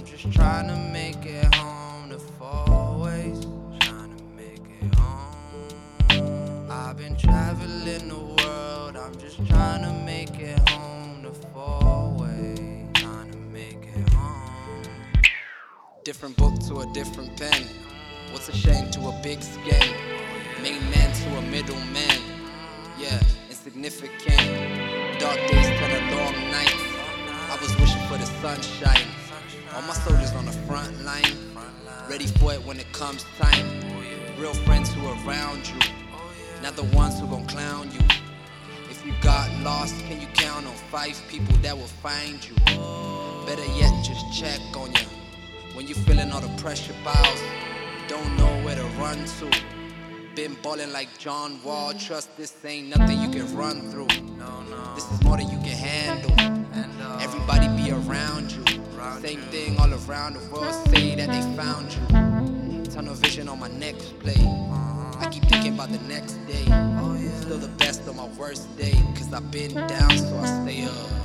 I'm just trying to make it home to four. Trying to make it home. I've been traveling the world. I'm just trying to make it home to. Trying to make it home. Different book to a different pen. What's a shame to a big skin? Main man to a middle man. Yeah, insignificant. Dark days turn to long nights. I was wishing for the sunshine. All my soldiers on the front line. Ready for it when it comes time. Real friends who are around you. Not the ones who gon' clown you. If you got lost, can you count on five people that will find you? Better yet, just check on you. When you feeling all the pressure piles, don't know where to run to. Been ballin' like John Wall, trust this ain't nothing you can run through. This is more than you can handle. Same thing all around the world, say that they found you. Tunnel vision on my next play. Uh-huh. I keep thinking about the next day. oh yeah. Still the best on my worst day, cause I've been down, so I stay up.